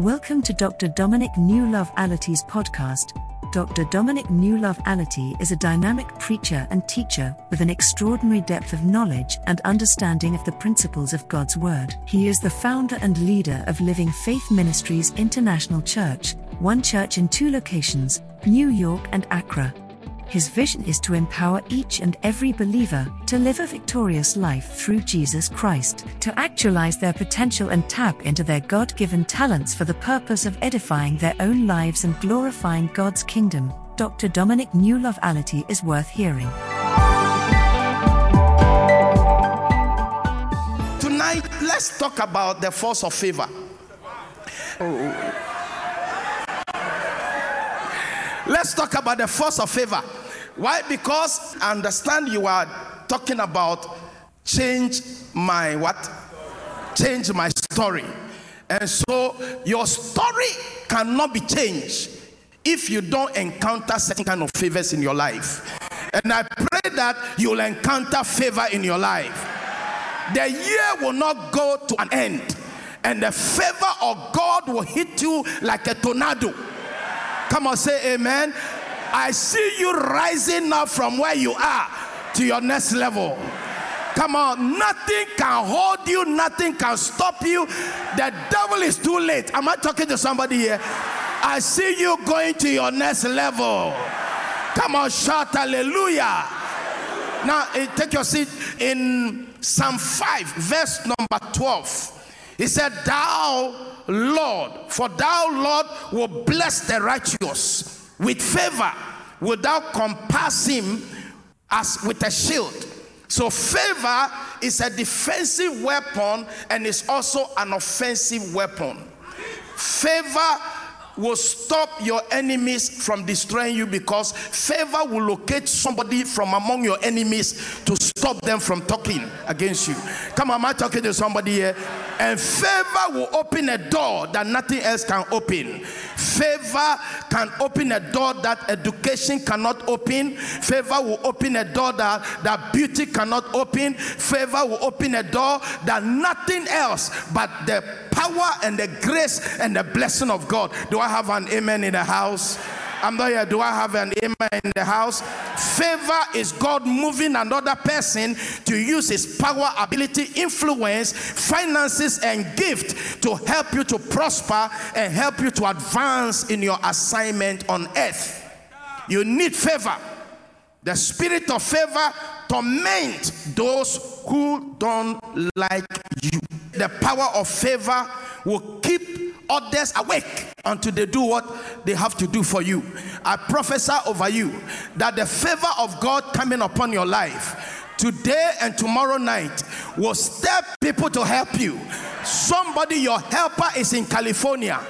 Welcome to Dr. Dominic New Love Allotey's podcast. Dr. Dominic New Love Allotey is a dynamic preacher and teacher with an extraordinary depth of knowledge and understanding of the principles of God's Word. He is the founder and leader of Living Faith Ministries International Church, one church in two locations, New York and Accra. His vision is to empower each and every believer to live a victorious life through Jesus Christ, to actualize their potential and tap into their God given talents for the purpose of edifying their own lives and glorifying God's kingdom. Dr. Dominic Newlove Allotey is worth hearing. Tonight, let's talk about the force of favor. Oh. Let's talk about the force of favor. Why? Because I understand you are talking about change my what? Change my story. And so your story cannot be changed if you don't encounter certain kind of favors in your life. And I pray that you'll encounter favor in your life. The year will not go to an end, and the favor of God will hit you like a tornado. Come on, say amen. I see you rising up from where you are to your next level. Come on, nothing can hold you, nothing can stop you. The devil is too late. Am I talking to somebody here? I see you going to your next level. Come on, shout hallelujah. Now, eh, take your seat in Psalm 5, verse number 12. He said, Thou, Lord, for thou, Lord, will bless the righteous with favor without compass him as with a shield. So favor is a defensive weapon and is also an offensive weapon. Favor will stop your enemies from destroying you because favor will locate somebody from among your enemies to stop them from talking against you. Come on, am I talking to somebody here? And favor will open a door that nothing else can open. Favor can open a door that education cannot open. Favor will open a door that, that beauty cannot open. Favor will open a door that nothing else but the power and the grace and the blessing of God. Do I have an amen in the house? I'm not here. Do I have an amen in the house? Favor is God moving another person to use his power, ability, influence, finances, and gift to help you to prosper and help you to advance in your assignment on earth. You need favor. The spirit of favor torment those who don't like you. The power of favor will keep others awake until they do what they have to do for you. I prophesy over you that the favor of God coming upon your life today and tomorrow night will step people to help you. Somebody, your helper is in California.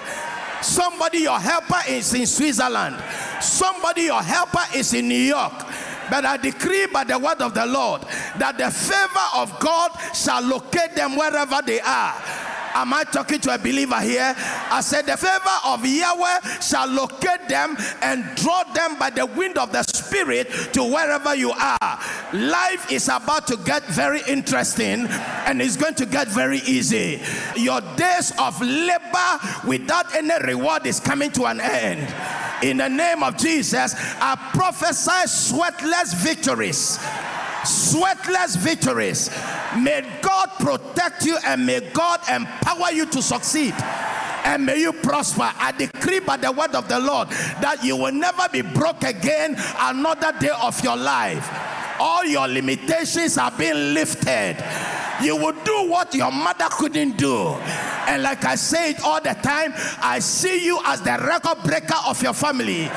Somebody, your helper is in Switzerland. Somebody, your helper is in New York. But I decree by the word of the Lord that the favor of God shall locate them wherever they are. Am I talking to a believer here? I said, The favor of Yahweh shall locate them and draw them by the wind of the Spirit to wherever you are. Life is about to get very interesting and it's going to get very easy. Your days of labor without any reward is coming to an end. In the name of Jesus, I prophesy sweatless victories sweatless victories. May God protect you and may God empower you to succeed. And may you prosper. I decree by the word of the Lord that you will never be broke again another day of your life. All your limitations are being lifted. You will do what your mother couldn't do. And like I say it all the time, I see you as the record breaker of your family.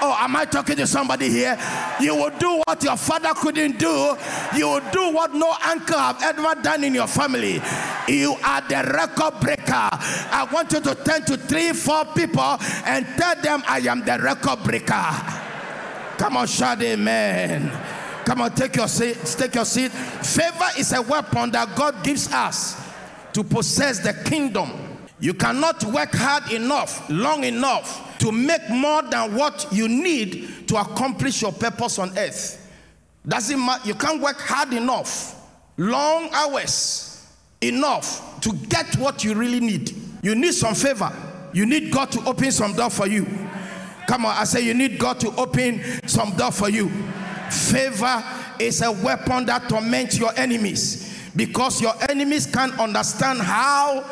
Oh, am I talking to somebody here? You will do what your father couldn't do. You will do what no uncle have ever done in your family. You are the record breaker. I want you to turn to three, four people and tell them, I am the record breaker. Come on, shout amen. Come on, take your seat. Take your seat. Favor is a weapon that God gives us to possess the kingdom. You cannot work hard enough, long enough to make more than what you need to accomplish your purpose on earth. Doesn't matter, you can't work hard enough, long hours enough to get what you really need. You need some favor. You need God to open some door for you. Come on, I say you need God to open some door for you. Favor is a weapon that torments your enemies because your enemies can't understand how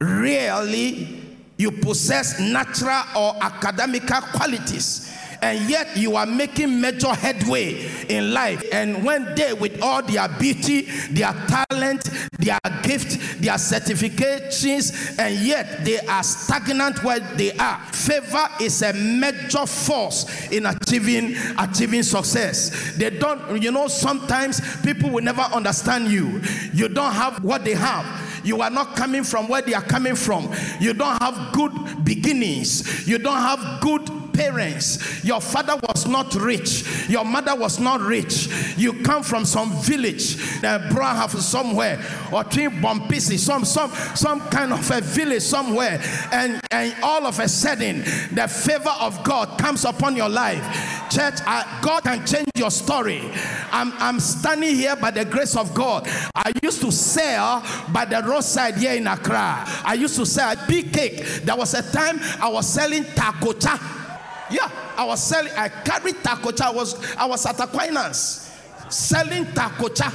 really you possess natural or academical qualities and yet you are making major headway in life. And when they, with all their beauty, their talent, their gift, their certifications, and yet they are stagnant where they are, favor is a major force in achieving achieving success. They don't, you know, sometimes people will never understand you. You don't have what they have. You are not coming from where they are coming from. You don't have good beginnings. You don't have good parents. Your father was not rich. Your mother was not rich. You come from some village, uh, Brahaf somewhere, or Tree Bompisi, some some some kind of a village somewhere, and and all of a sudden the favor of God comes upon your life. Church, uh, God can change your story. I'm I'm standing here by the grace of God. I used to sell by the roadside here in Accra. I used to sell big cake. There was a time I was selling takocha. Yeah, I was selling, I carried takocha. I was I was at Aquinas selling takocha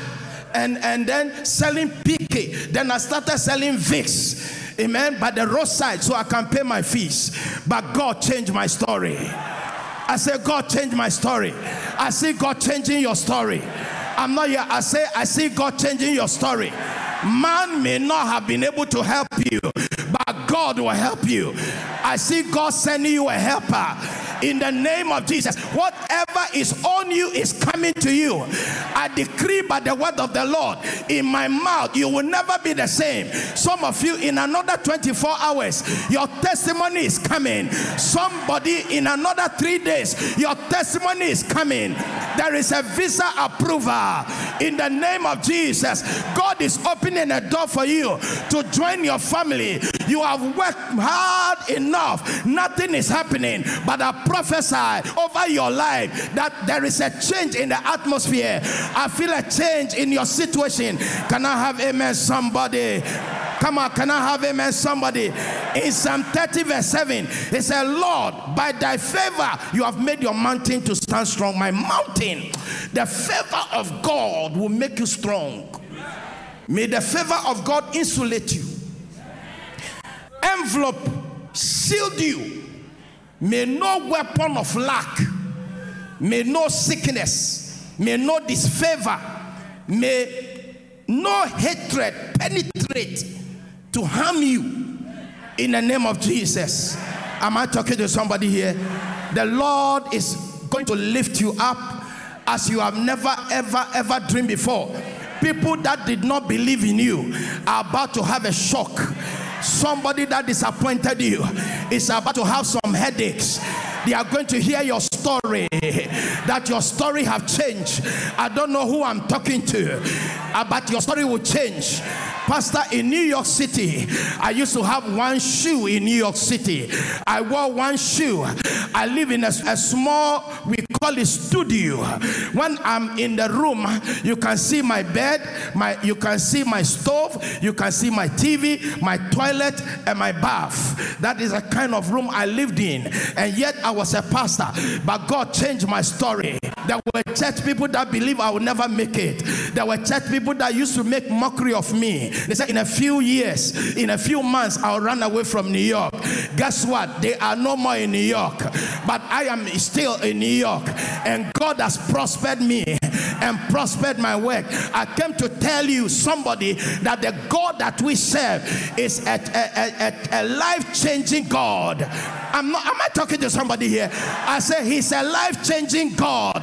and, and then selling PK. Then I started selling Vicks. Amen. By the roadside, so I can pay my fees. But God changed my story. I say, God changed my story. I see God changing your story. I'm not here. I say, I see God changing your story. Man may not have been able to help you, God will help you. I see God sending you a helper in the name of Jesus. Whatever is on you is coming to you. I decree by the word of the Lord in my mouth, you will never be the same. Some of you, in another 24 hours, your testimony is coming. Somebody, in another three days, your testimony is coming. There is a visa approval in the name of Jesus. God is opening a door for you to join your family. You have worked hard enough, nothing is happening, but I prophesy over your life that there is a change in the atmosphere. I feel a change in your situation. Can I have amen, somebody? Come on, can I have amen, somebody? In Psalm 30, verse 7, it said, Lord, by thy favor you have made your mountain to stand strong. My mountain, the favor of God will make you strong. May the favor of God insulate you, envelope, shield you. May no weapon of lack, may no sickness, may no disfavor, may no hatred penetrate to harm you in the name of Jesus. Am I talking to somebody here? The Lord is going to lift you up as you have never, ever, ever dreamed before. People that did not believe in you are about to have a shock. Somebody that disappointed you is about to have some headaches they are going to hear your story that your story have changed. I don't know who i'm talking to uh, but your story will change. Pastor in new york city i used to have one shoe in new york city. I wore one shoe. I live in a, a small we call it studio. When i'm in the room you can see my bed my you can see my stove you can see my tv my toilet and my bath. That is a kind of room i lived in. And yet i was a pastor but god changed my story. There were church people that believe i will never make it. There were church people that used to make mockery of me. They said in a few years in a few months i'll run away from new york. Guess what? They are no more in new york but i am still in new york. And god has prospered me and prospered my work. I came to tell you somebody that the god that we serve is a, a, a, a life-changing god. I'm not am i talking to somebody here i say he's a life-changing god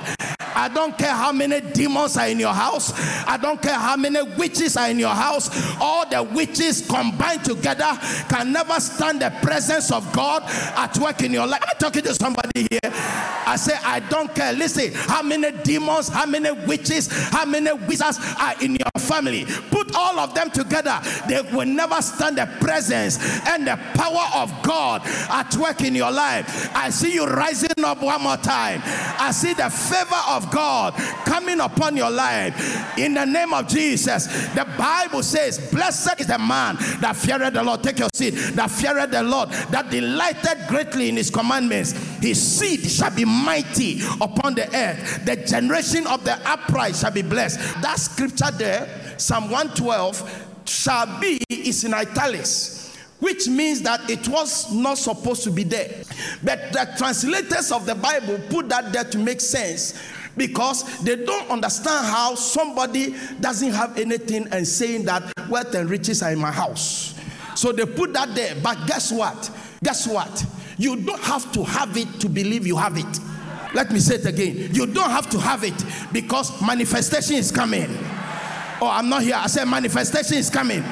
I don't care how many demons are in your house. I don't care how many witches are in your house. All the witches combined together can never stand the presence of God at work in your life. I'm talking to somebody here. I say, I don't care. Listen, how many demons, how many witches, how many wizards are in your family? Put all of them together. They will never stand the presence and the power of God at work in your life. I see you rising up one more time. I see the favor of God coming upon your life in the name of Jesus. The Bible says, Blessed is the man that feareth the Lord. Take your seat. That feareth the Lord, that delighted greatly in his commandments. His seed shall be mighty upon the earth. The generation of the upright shall be blessed. That scripture there, Psalm 112, shall be is in italics which means that it was not supposed to be there. But the translators of the Bible put that there to make sense because they don't understand how somebody doesn't have anything and saying that wealth and riches are in my house. So they put that there. But guess what? Guess what? You don't have to have it to believe you have it. Let me say it again. You don't have to have it because manifestation is coming. Oh, I'm not here. I said manifestation is coming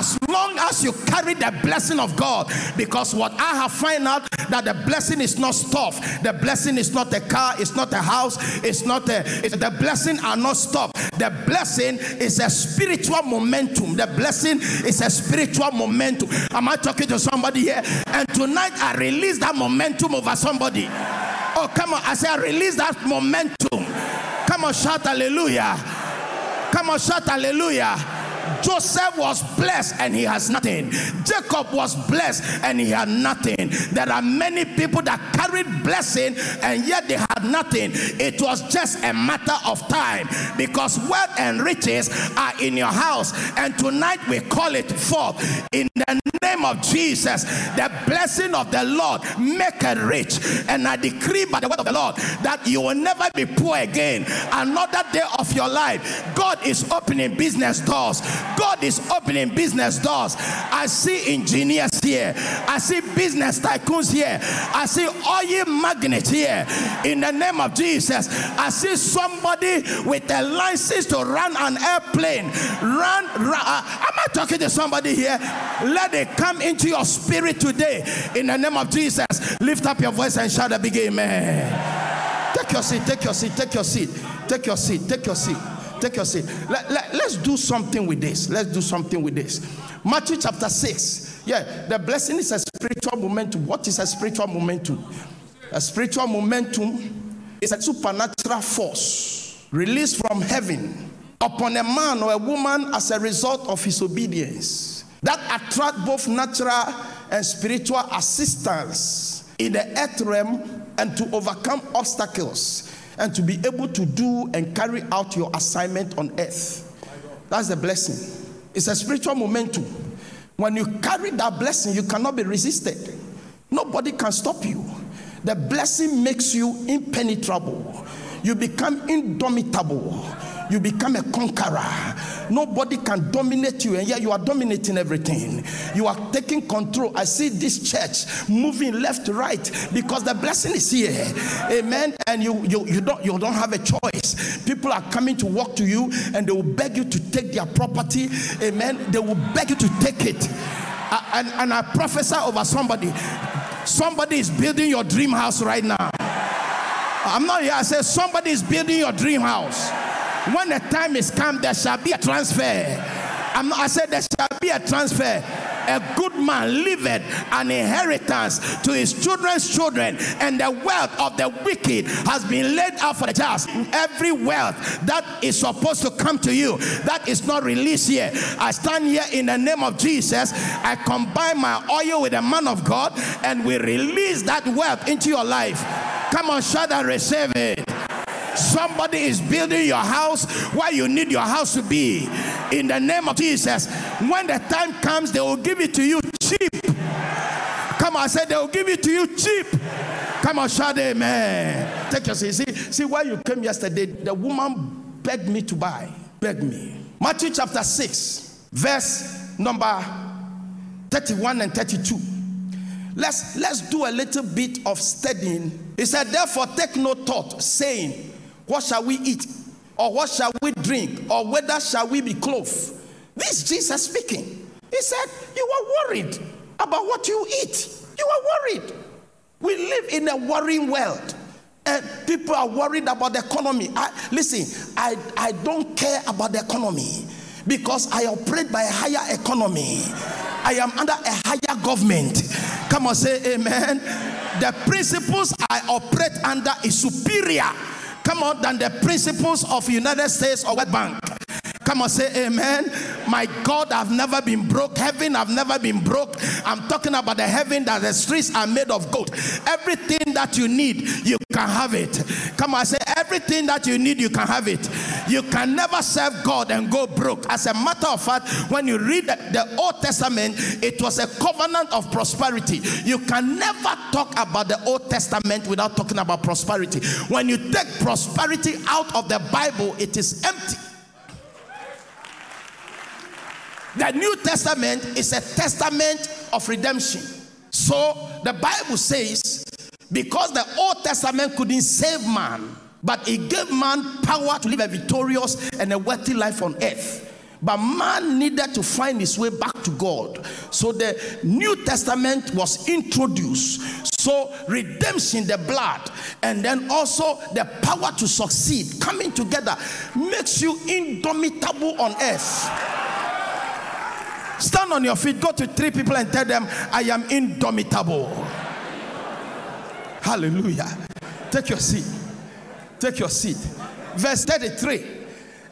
as long as you carry the blessing of God. Because what I have found out that the blessing is not stuff. The blessing is not a car. It's not a house. It's not a. It's, the blessing are not stuff. The blessing is a spiritual momentum. The blessing is a spiritual momentum. Am I talking to somebody here? And tonight I release that momentum over somebody. Oh, come on. I say I release that momentum. Come on, shout hallelujah. Come on, shout hallelujah. Joseph was blessed and he has nothing. Jacob was blessed and he had nothing. There are many people that carried blessing and yet they had nothing. It was just a matter of time because wealth and riches are in your house. And tonight we call it forth in the name of Jesus. The blessing of the Lord make it rich. And I decree by the word of the Lord that you will never be poor again. Another day of your life, God is opening business doors. God is opening business doors. I see engineers here. I see business tycoons here. I see oil magnates here. In the name of Jesus, I see somebody with a license to run an airplane. Run, run. Uh, am I talking to somebody here? Let it come into your spirit today. In the name of Jesus, lift up your voice and shout a big amen. Take your seat, take your seat, take your seat, take your seat, take your seat. Take your seat. Let, let, let's do something with this. Let's do something with this. Matthew chapter 6. Yeah, the blessing is a spiritual momentum. What is a spiritual momentum? A spiritual momentum is a supernatural force released from heaven upon a man or a woman as a result of his obedience that attract both natural and spiritual assistance in the earth realm and to overcome obstacles and to be able to do and carry out your assignment on earth. That's the blessing. It's a spiritual momentum. When you carry that blessing, you cannot be resisted. Nobody can stop you. The blessing makes you impenetrable. You become indomitable you become a conqueror. Nobody can dominate you, and yet you are dominating everything. You are taking control. I see this church moving left to right because the blessing is here. Amen. And you you, you don't you don't have a choice. People are coming to walk to you and they will beg you to take their property. Amen. They will beg you to take it. and, and I prophesy over somebody. Somebody is building your dream house right now. I'm not here. I say somebody is building your dream house. When the time is come, there shall be a transfer. I'm, I said there shall be a transfer. A good man liveth an inheritance to his children's children, and the wealth of the wicked has been laid out for the just. Every wealth that is supposed to come to you that is not released here. I stand here in the name of Jesus. I combine my oil with the man of God, and we release that wealth into your life. Come on, shout and receive it. Somebody is building your house where you need your house to be. In the name of Jesus. When the time comes, they will give it to you cheap. Come on, I said they will give it to you cheap. Come on, shout amen. Take your seat. See, see where you came yesterday. The woman begged me to buy. Begged me. Matthew chapter 6, verse number 31 and 32. Let's let's do a little bit of studying. He said, therefore, take no thought, saying, what shall we eat? Or what shall we drink? Or whether shall we be clothed? This Jesus speaking. He said, You are worried about what you eat. You are worried. We live in a worrying world. And people are worried about the economy. I, listen, I, I don't care about the economy because I operate by a higher economy. I am under a higher government. Come on, say amen. The principles I operate under is superior come on, than the principles of United States or World Bank. Come on, say amen. My God, I've never been broke. Heaven, I've never been broke. I'm talking about the heaven that the streets are made of gold. Everything that you need, you can have it. Come on, say everything that you need, you can have it. You can never serve God and go broke. As a matter of fact, when you read the, the Old Testament, it was a covenant of prosperity. You can never talk about the Old Testament without talking about prosperity. When you take prosperity out of the Bible, it is empty. The New Testament is a testament of redemption. So the Bible says, because the Old Testament couldn't save man, but it gave man power to live a victorious and a wealthy life on earth. But man needed to find his way back to God. So the New Testament was introduced. So redemption, the blood, and then also the power to succeed coming together makes you indomitable on earth. Stand on your feet, go to three people and tell them, I am indomitable. Hallelujah. Take your seat. Take your seat. Verse 33.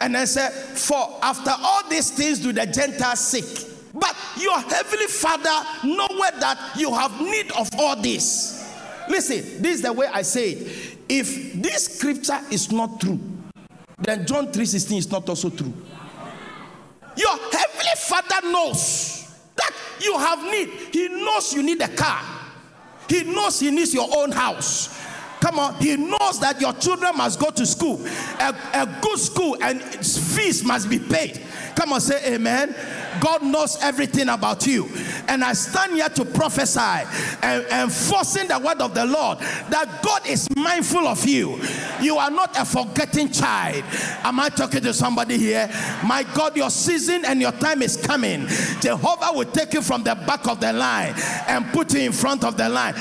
And then say, For after all these things do the Gentiles seek. But your heavenly Father knoweth that you have need of all this. Listen, this is the way I say it. If this scripture is not true, then John 3:16 is not also true. Your heavenly Father knows that you have need. He knows you need a car. He knows he needs your own house. Come on, he knows that your children must go to school, a, a good school, and fees must be paid. Come on, say amen. God knows everything about you. And I stand here to prophesy and enforcing the word of the Lord that God is mindful of you. You are not a forgetting child. Am I talking to somebody here? My God, your season and your time is coming. Jehovah will take you from the back of the line and put you in front of the line.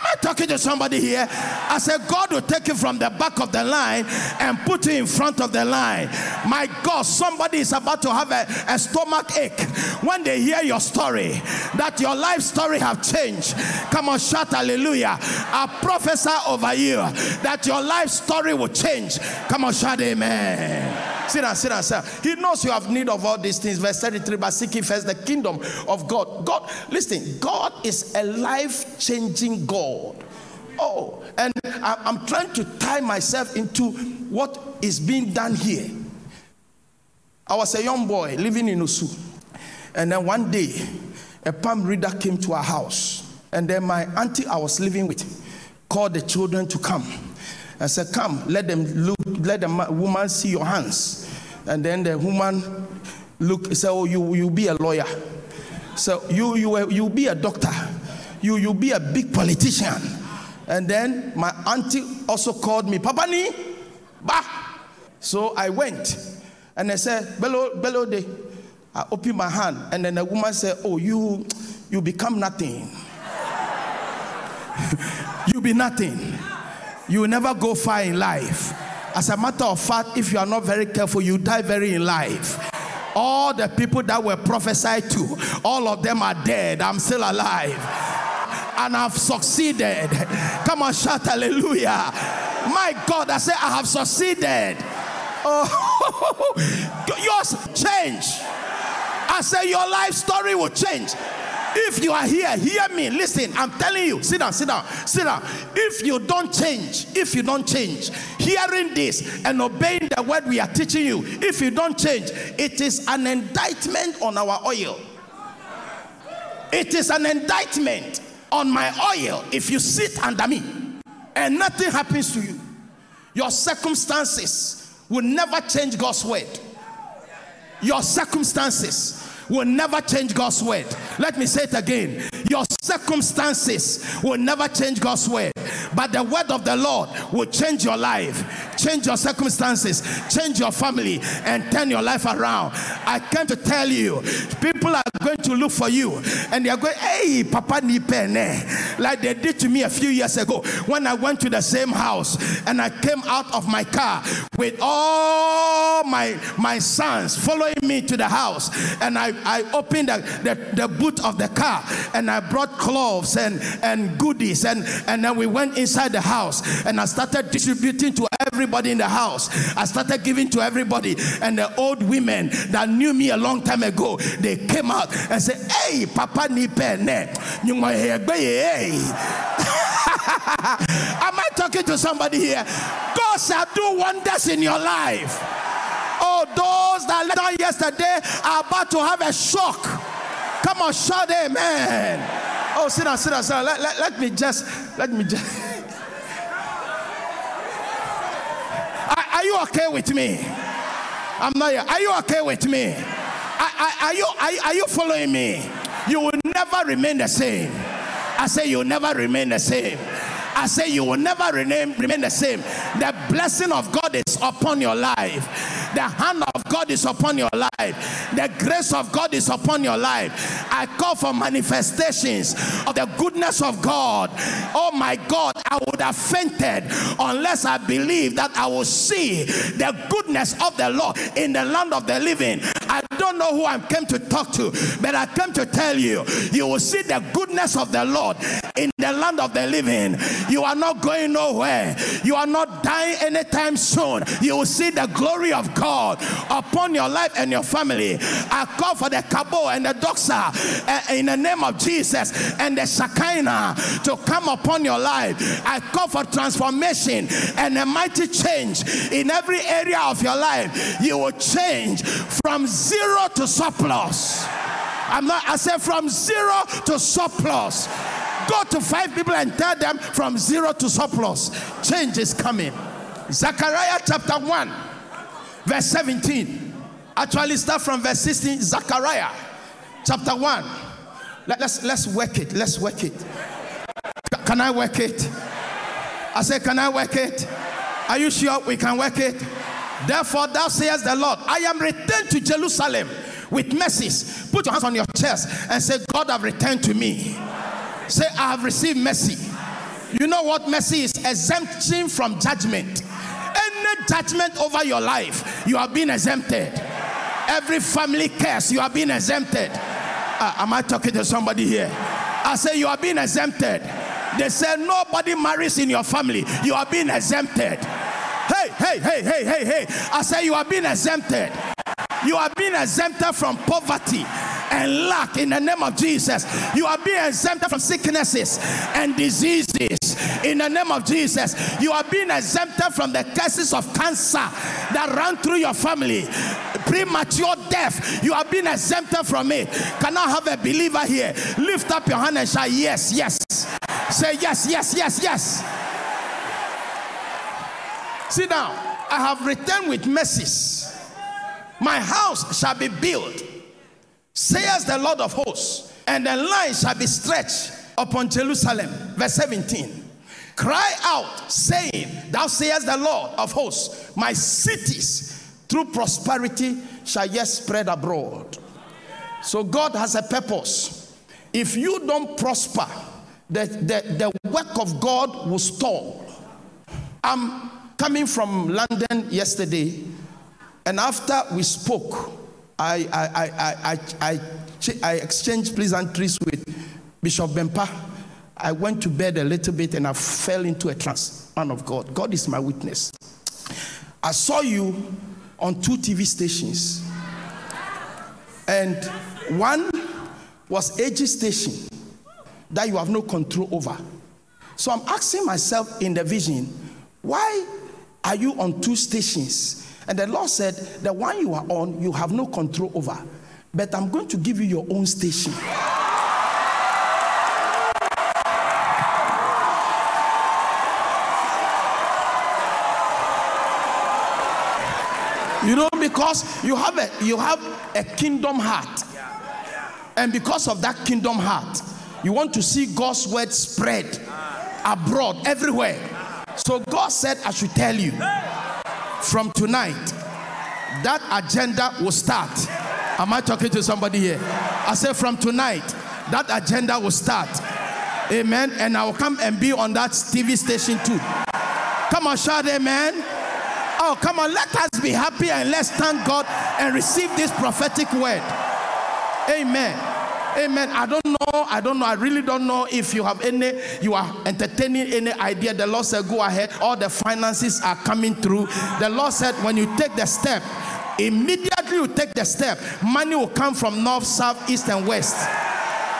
Am I talking to somebody here? I said, God will take you from the back of the line and put you in front of the line. My God, somebody is about to have a, a stomach ache when they hear your story, that your life story have changed. Come on, shout hallelujah. I prophesy over you that your life story will change. Come on, shout amen. Sit down, sit down, sit. He knows you have need of all these things. Verse 33, but seeking first the kingdom of God. God, listen, God is a life changing God. Oh, and I'm trying to tie myself into what is being done here. I was a young boy living in Osu. And then one day, a palm reader came to our house. And then my auntie I was living with called the children to come. I said, Come, let them look, let the woman see your hands. And then the woman look, said, Oh, you you be a lawyer. So you you you be a doctor. You you be a big politician. And then my auntie also called me, Papa Ni. So I went and I said, Bello, Bello de. I opened my hand, and then the woman said, Oh, you you become nothing. you be nothing. You will never go far in life. As a matter of fact, if you are not very careful, you die very in life. All the people that were prophesied to, all of them are dead. I'm still alive. And I've succeeded. Come on, shout hallelujah. My God, I say I have succeeded. Oh, yours change. I say your life story will change. If you are here, hear me. Listen, I'm telling you. Sit down, sit down, sit down. If you don't change, if you don't change, hearing this and obeying the word we are teaching you, if you don't change, it is an indictment on our oil. It is an indictment on my oil if you sit under me and nothing happens to you. Your circumstances will never change God's word. Your circumstances will never change God's word. Let me say it again. Your circumstances will never change God's word, but the word of the Lord will change your life, change your circumstances, change your family, and turn your life around. I came to tell you, people are going to look for you and they are going, hey, Papa Nipene, like they did to me a few years ago when I went to the same house and I came out of my car with all my my sons following me to the house and I, I opened the, the, the boot of the car and I brought cloves and, and goodies and, and then we went inside the house and I started distributing to everybody everybody in the house. I started giving to everybody. And the old women that knew me a long time ago, they came out and said, Hey, Papa Nipe ne. Am I talking to somebody here? God shall do wonders in your life. Oh, those that let down yesterday are about to have a shock. Come on, shout amen. Oh, sit down, sit down, sit down. Let, let, let me just, let me just. are, you okay with me? I'm not here. Are you okay with me? Are, are you, are, are you following me? You will never remain the same. I say you'll never remain the same. I say you will never remain, remain the same. The blessing of God is upon your life. The hand of God is upon your life. The grace of God is upon your life. I call for manifestations of the goodness of God. Oh my God, I would have fainted unless I believe that I will see the goodness of the Lord in the land of the living. I don't know who I came to talk to, but I came to tell you, you will see the goodness of the Lord in the land of the living. You are not going nowhere. You are not dying anytime soon. You will see the glory of God upon your life and your family. I call for the Kabod and the Doxa uh, in the name of Jesus and the Shekinah to come upon your life. I call for transformation and a mighty change in every area of your life. You will change from zero to surplus. I'm not, I said from zero to surplus. Go to five people and tell them from zero to surplus. Change is coming. Zechariah chapter 1, verse 17. Actually, start from verse 16. Zechariah chapter 1. Let, us let's work it. Let's work it. Can I work it? I say, Can I work it? Are you sure we can work it? Therefore, thou sayest the Lord, I am returned to Jerusalem with mercies. Put your hands on your chest and say, God have returned to me. Say, I have received mercy. You know what mercy is? Exemption from judgment. Any judgment over your life, you have been exempted. Every family curse, you have been exempted. Uh, am I talking to somebody here? I say, You are being exempted. They say, Nobody marries in your family. You are being exempted. Hey, hey, hey, hey, hey, hey. I say, You are being exempted. You are being exempted from poverty and lack in the name of Jesus. You are being exempted from sicknesses and diseases in the name of Jesus. You are being exempted from the curses of cancer that run through your family, premature death. You are being exempted from it. Can I have a believer here? Lift up your hand and shout, Yes, yes. Say, Yes, yes, yes, yes. Sit down. I have returned with mercies. My house shall be built says the Lord of hosts, and the line shall be stretched upon Jerusalem. Verse 17. Cry out, saying, Thou sayest the Lord of hosts, my cities through prosperity shall yet spread abroad. So God has a purpose. If you don't prosper, the, the, the work of God will stall. I'm coming from London yesterday, and after we spoke, I, I, I, I, I, I exchanged pleasantries with Bishop Bempa. I went to bed a little bit and I fell into a trance. Man of God, God is my witness. I saw you on two TV stations, and one was AG station that you have no control over. So I'm asking myself in the vision, why are you on two stations? And the Lord said, The one you are on, you have no control over. But I'm going to give you your own station. You know, because you have a you have a kingdom heart. And because of that kingdom heart, you want to see God's word spread abroad, everywhere. So God said, I should tell you from tonight, that agenda will start. Am I talking to somebody here? I said, from tonight, that agenda will start. Amen. And I will come and be on that TV station too. Come on, shout amen. Oh, come on, let us be happy and let's thank God and receive this prophetic word. Amen. Amen. I don't know. I don't know. I really don't know if you have any, you are entertaining any idea. The Lord said, go ahead. All the finances are coming through. The Lord said, when you take the step, immediately you take the step, money will come from north, south, east, and west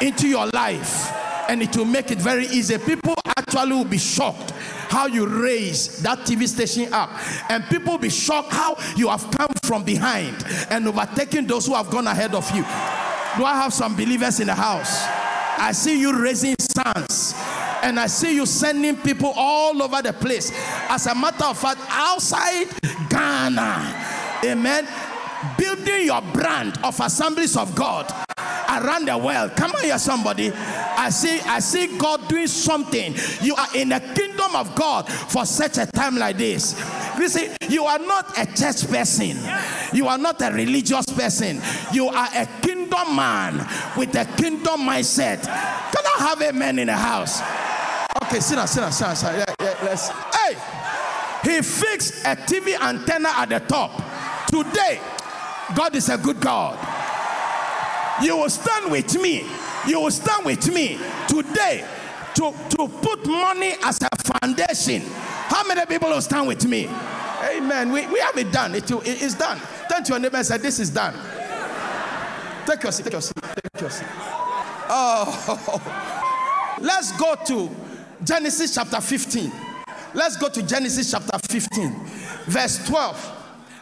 into your life. And it will make it very easy. People actually will be shocked how you raise that TV station up. And people will be shocked how you have come from behind and overtaken those who have gone ahead of you. Do I have some believers in the house? I see you raising sons and I see you sending people all over the place. As a matter of fact, outside Ghana, amen, building your brand of assemblies of God around the world. Come on here, somebody. I see, I see God doing something. You are in the kingdom of God for such a time like this. You see, you are not a church person, you are not a religious person, you are a kingdom man with a kingdom mindset. Can I have a man in the house? Okay, sit down, sit down, sit down. Sit down. Yeah, yeah, let's. Hey, he fixed a TV antenna at the top. Today, God is a good God. You will stand with me. You will stand with me today to, to put money as a foundation. How many people will stand with me? Amen. We, we have it done. It, it is done. Turn to your neighbor and say, This is done. Take your seat. Take your seat. Take your seat. Oh, let's go to Genesis chapter 15. Let's go to Genesis chapter 15, verse 12.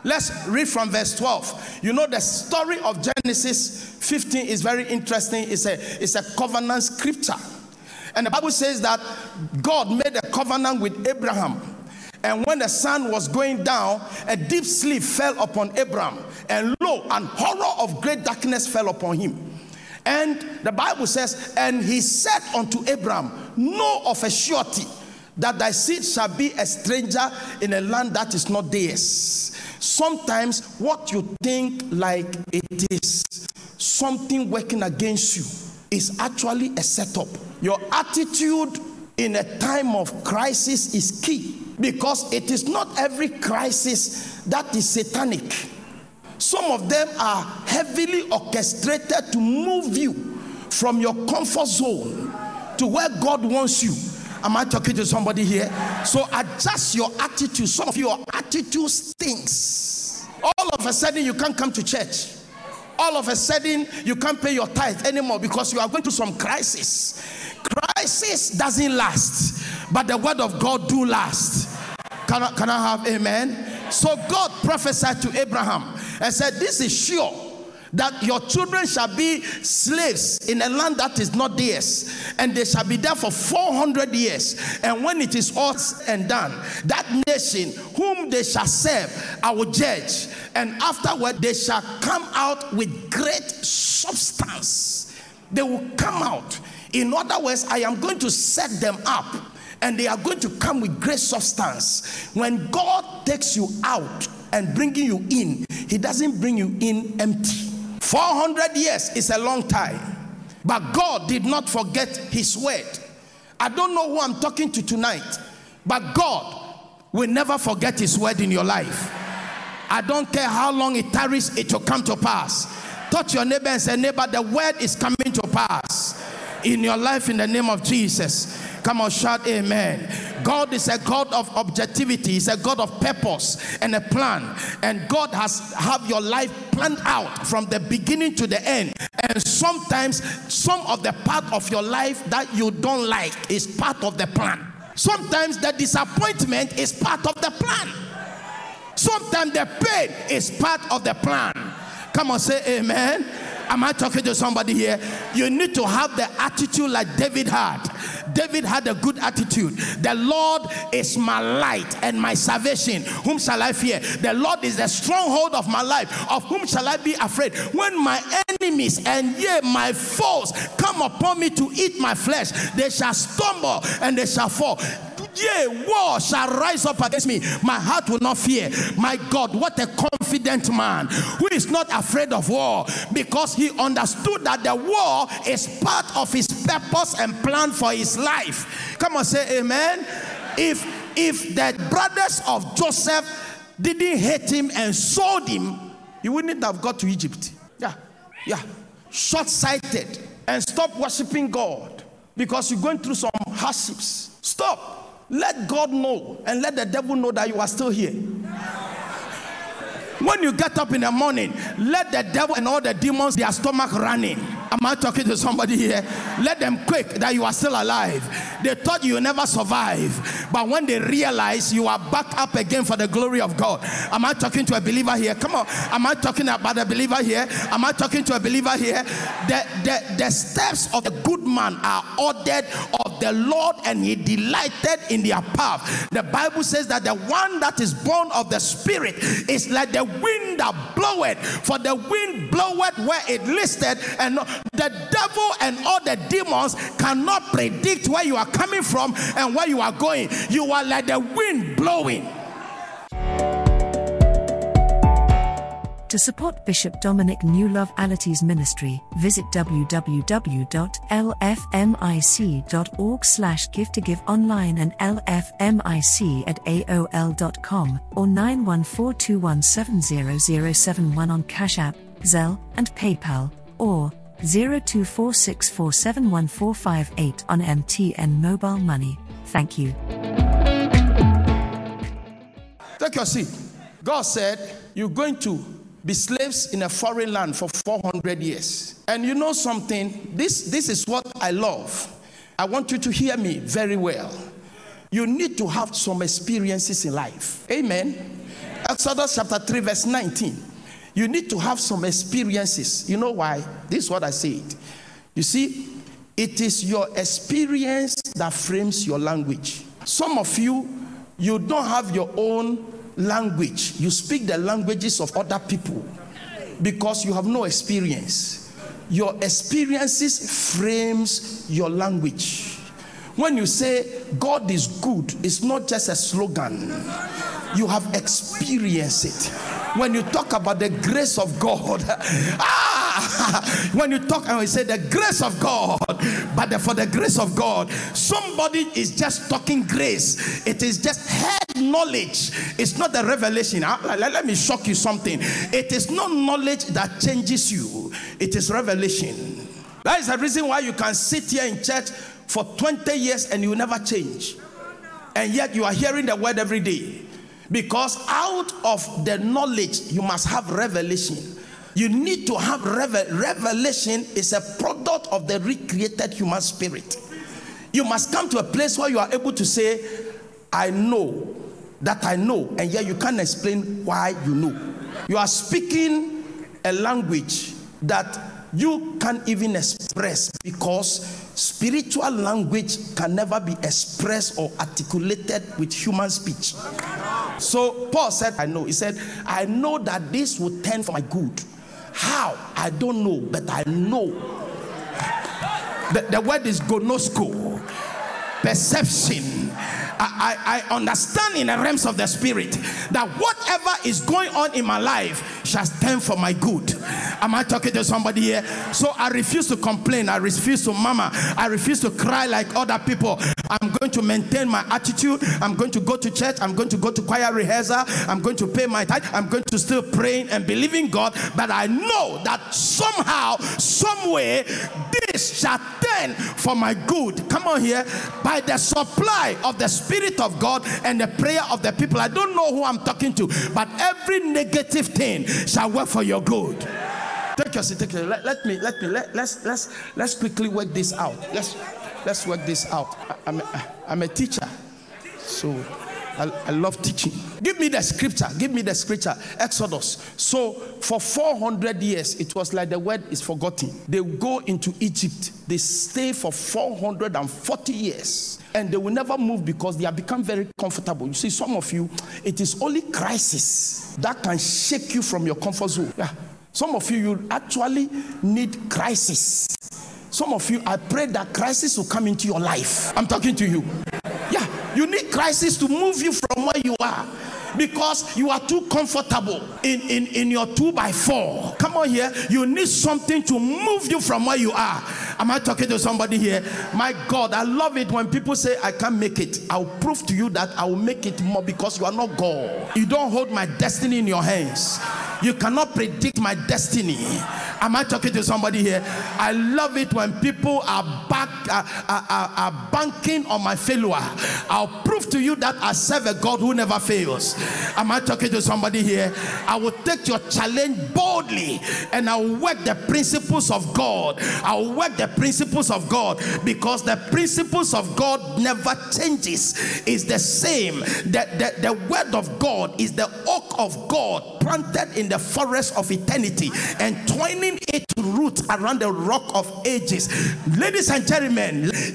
Let's read from verse 12. You know, the story of Genesis 15 is very interesting. It's a, it's a covenant scripture. And the Bible says that God made a covenant with Abraham. And when the sun was going down, a deep sleep fell upon Abraham. And lo, an horror of great darkness fell upon him. And the Bible says, And he said unto Abraham, Know of a surety that thy seed shall be a stranger in a land that is not theirs. Sometimes what you think like it is something working against you is actually a setup. Your attitude in a time of crisis is key because it is not every crisis that is satanic. Some of them are heavily orchestrated to move you from your comfort zone to where God wants you. Am I talking to somebody here? So adjust your attitude. Some of your attitude stinks. All of a sudden, you can't come to church. All of a sudden, you can't pay your tithe anymore because you are going through some crisis. Crisis doesn't last, but the word of God do last. Can I, can I have amen? So God prophesied to Abraham and said, This is sure that your children shall be slaves in a land that is not theirs, and they shall be there for 400 years. And when it is all and done, that nation whom they shall serve, I will judge. And afterward, they shall come out with great substance. They will come out. In other words, I am going to set them up and they are going to come with great substance. When God takes you out and bringing you in, He doesn't bring you in empty. 400 years is a long time, but God did not forget His word. I don't know who I'm talking to tonight, but God will never forget His word in your life. I don't care how long it tarries, it will come to pass. Touch your neighbor and say, Neighbor, the word is coming to pass in your life in the name of Jesus. Come on, shout amen. God is a God of objectivity, He's a God of purpose and a plan. And God has have your life planned out from the beginning to the end. And sometimes some of the part of your life that you don't like is part of the plan. Sometimes the disappointment is part of the plan. Sometimes the pain is part of the plan. Come on, say amen. Am I talking to somebody here? You need to have the attitude like David had. David had a good attitude. The Lord is my light and my salvation. Whom shall I fear? The Lord is the stronghold of my life. Of whom shall I be afraid? When my enemies and yea, my foes come upon me to eat my flesh, they shall stumble and they shall fall. Yea, war shall rise up against me. My heart will not fear. My God, what a confident man who is not afraid of war because he understood that the war is part of his purpose and plan for his life. Come on, say amen. If if the brothers of Joseph didn't hate him and sold him, he wouldn't have got to Egypt. Yeah, yeah. Short sighted. and stop worshiping God because you're going through some hardships. Stop. Let God know and let the devil know that you are still here. When you get up in the morning, let the devil and all the demons, their stomach running. Am I talking to somebody here? Let them quake that you are still alive. They thought you never survive, but when they realize you are back up again for the glory of God. Am I talking to a believer here? Come on. Am I talking about a believer here? Am I talking to a believer here? The, the, the steps of a good man are ordered of the Lord, and he delighted in their path. The Bible says that the one that is born of the Spirit is like the wind that bloweth, for the wind bloweth where it listed, and the devil and all the demons cannot predict where you are coming from and where you are going. You are like the wind blowing. To support Bishop Dominic New Love Allotey's ministry, visit www.lfmic.org slash give to give online and lfmic at aol.com or 914217071 on Cash App, Zelle, and PayPal, or 0246471458 on MTN Mobile Money. Thank you. Take your seat. God said, You're going to be slaves in a foreign land for 400 years. And you know something? This, this is what I love. I want you to hear me very well. You need to have some experiences in life. Amen. Exodus chapter 3, verse 19. You need to have some experiences. You know why? This is what I said. You see, it is your experience that frames your language. Some of you, you don't have your own language. You speak the languages of other people because you have no experience. Your experiences frames your language. When you say God is good, it's not just a slogan. You have experienced it. When you talk about the grace of God, ah, when you talk and we say the grace of God, but for the grace of God, somebody is just talking grace. It is just head knowledge. It's not the revelation. Ah, let me shock you something. It is not knowledge that changes you. It is revelation. That is the reason why you can sit here in church for 20 years and you never change. And yet you are hearing the word every day. Because out of the knowledge, you must have revelation. You need to have revel- revelation is a product of the recreated human spirit. You must come to a place where you are able to say, I know that I know, and yet you can't explain why you know. You are speaking a language that you can't even express because spiritual language can never be expressed or articulated with human speech. So Paul said, I know. He said, I know that this will turn for my good. How? I don't know, but I know. The, the word is ginosko, perception. I, I, understand in the realms of the spirit that whatever is going on in my life shall stand for my good. Am I talking to somebody here? So I refuse to complain. I refuse to mama. I refuse to cry like other people. I'm going to maintain my attitude. I'm going to go to church. I'm going to go to choir rehearsal. I'm going to pay my tithe. I'm going to still praying and believing God. But I know that somehow, some way, this shall turn for my good. Come on here. By the supply of the Spirit of God and the prayer of the people. I don't know who I'm talking to, but every negative thing shall work for your good. Take your seat. Take your, let, let me. Let me. Let, let's let's let's quickly work this out. Let's let's work this out. I, am a, I'm a teacher, so I, I love teaching. Give me the scripture. Give me the scripture. Exodus. So for 400 years, it was like the word is forgotten. They go into Egypt. They stay for 440 years and they will never move because they have become very comfortable. You see, some of you, it is only crisis that can shake you from your comfort zone. Yeah. Some of you, you actually need crisis. Some of you, I pray that crisis will come into your life. I'm talking to you. You need crisis to move you from where you are because you are too comfortable in, in, in your two by four. Come on here. You need something to move you from where you are. Am I talking to somebody here? My God, I love it when people say, I can't make it. I'll prove to you that I will make it more because you are not God. You don't hold my destiny in your hands. You cannot predict my destiny. Am I talking to somebody here? I love it when people are back are, are, banking on my failure. I'll prove to you that I serve a God who never fails. Am I talking to somebody here? I will take your challenge boldly and I'll work the principles of God. I'll work the principles of God because the principles of God never changes. It's the same. The, the, the word of God is the oak of God planted in the forest of eternity and twining its root around the rock of ages. Ladies and gentlemen,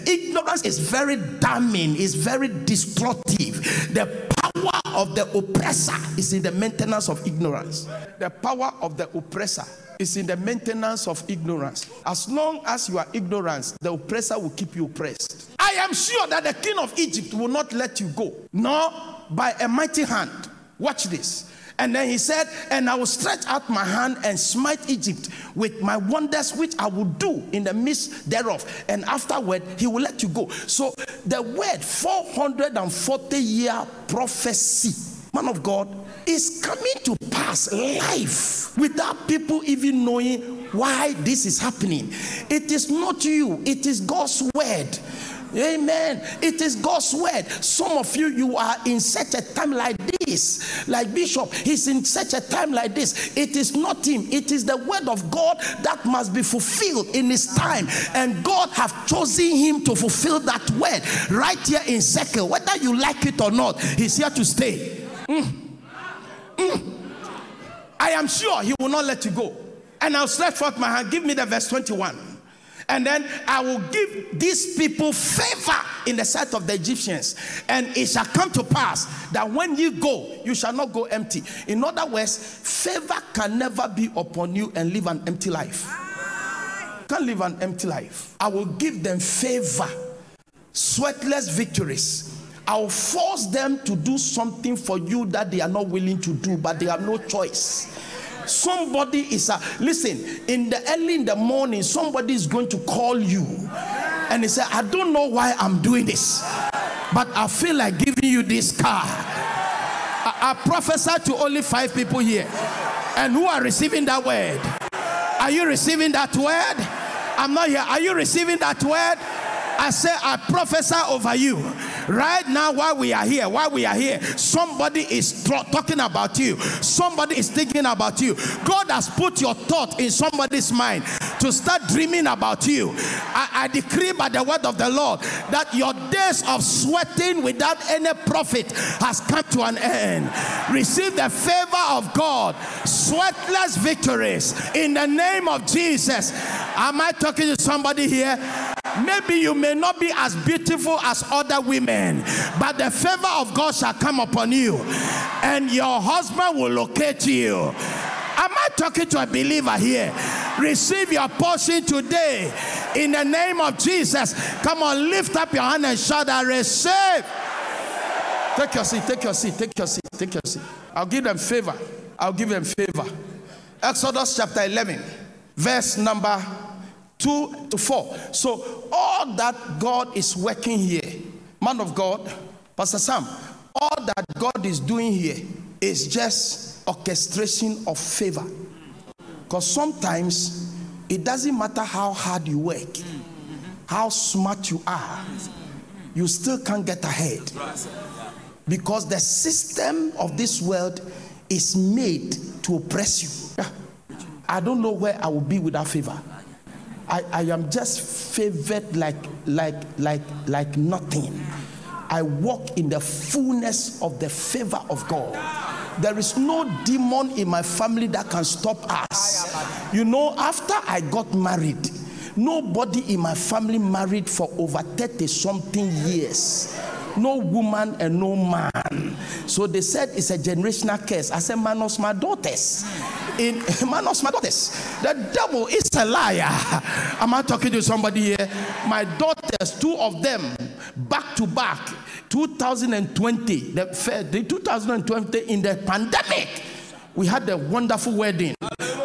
ignorance is very damning, is very destructive. The power of the oppressor is in the maintenance of ignorance. The power of the oppressor is in the maintenance of ignorance. As long as you are ignorant, the oppressor will keep you oppressed. I am sure that the king of Egypt will not let you go, nor by a mighty hand. Watch this. And then he said, And I will stretch out my hand and smite Egypt with my wonders, which I will do in the midst thereof. And afterward, he will let you go. So the word 440 year prophecy, man of God, is coming to pass life without people even knowing why this is happening. It is not you, it is God's word. Amen. It is God's word. Some of you, you are in such a time like this. Like Bishop, he's in such a time like this. It is not him, it is the word of God that must be fulfilled in his time. And God have chosen him to fulfill that word right here in Zekel. Whether you like it or not, he's here to stay. Mm. Mm. I am sure he will not let you go. And I'll stretch forth my hand. Give me the verse 21. And then I will give these people favor in the sight of the Egyptians. And it shall come to pass that when you go, you shall not go empty. In other words, favor can never be upon you and live an empty life. Can't live an empty life. I will give them favor, sweatless victories. I'll force them to do something for you that they are not willing to do, but they have no choice. Somebody is a listen in the early in the morning, somebody is going to call you and he said, I don't know why I'm doing this, but I feel like giving you this car. I, I prophesy to only five people here, and who are receiving that word? Are you receiving that word? I'm not here. Are you receiving that word? I say, I prophesy over you right now while we are here. While we are here, somebody is talking about you, somebody is thinking about you. God has put your thought in somebody's mind to start dreaming about you. I, I decree by the word of the Lord that your days of sweating without any profit has come to an end. Receive the favor of God, sweatless victories in the name of Jesus. Am I talking to somebody here? Maybe you may not be as beautiful as other women, but the favor of God shall come upon you, and your husband will locate you. Am I talking to a believer here? Receive your portion today in the name of Jesus. Come on, lift up your hand and shout, I receive. Take your seat, take your seat, take your seat, take your seat. I'll give them favor. I'll give them favor. Exodus chapter 11, verse number 2 to 4. So, all that God is working here, man of God, Pastor Sam, all that God is doing here is just orchestration of favor. Because sometimes it doesn't matter how hard you work, how smart you are, you still can't get ahead. Because the system of this world is made to oppress you. I don't know where I will be without favor. I, I am just favored like like like like nothing. I walk in the fullness of the favor of God. There is no demon in my family that can stop us. You know, after I got married, nobody in my family married for over 30 something years no woman and no man. So they said it's a generational curse. I said, Manos, my daughters. In Manos, my daughters. The devil is a liar. Am I talking to somebody here? My daughters, two of them, back to back, 2020, the, the 2020 in the pandemic. We had a wonderful wedding.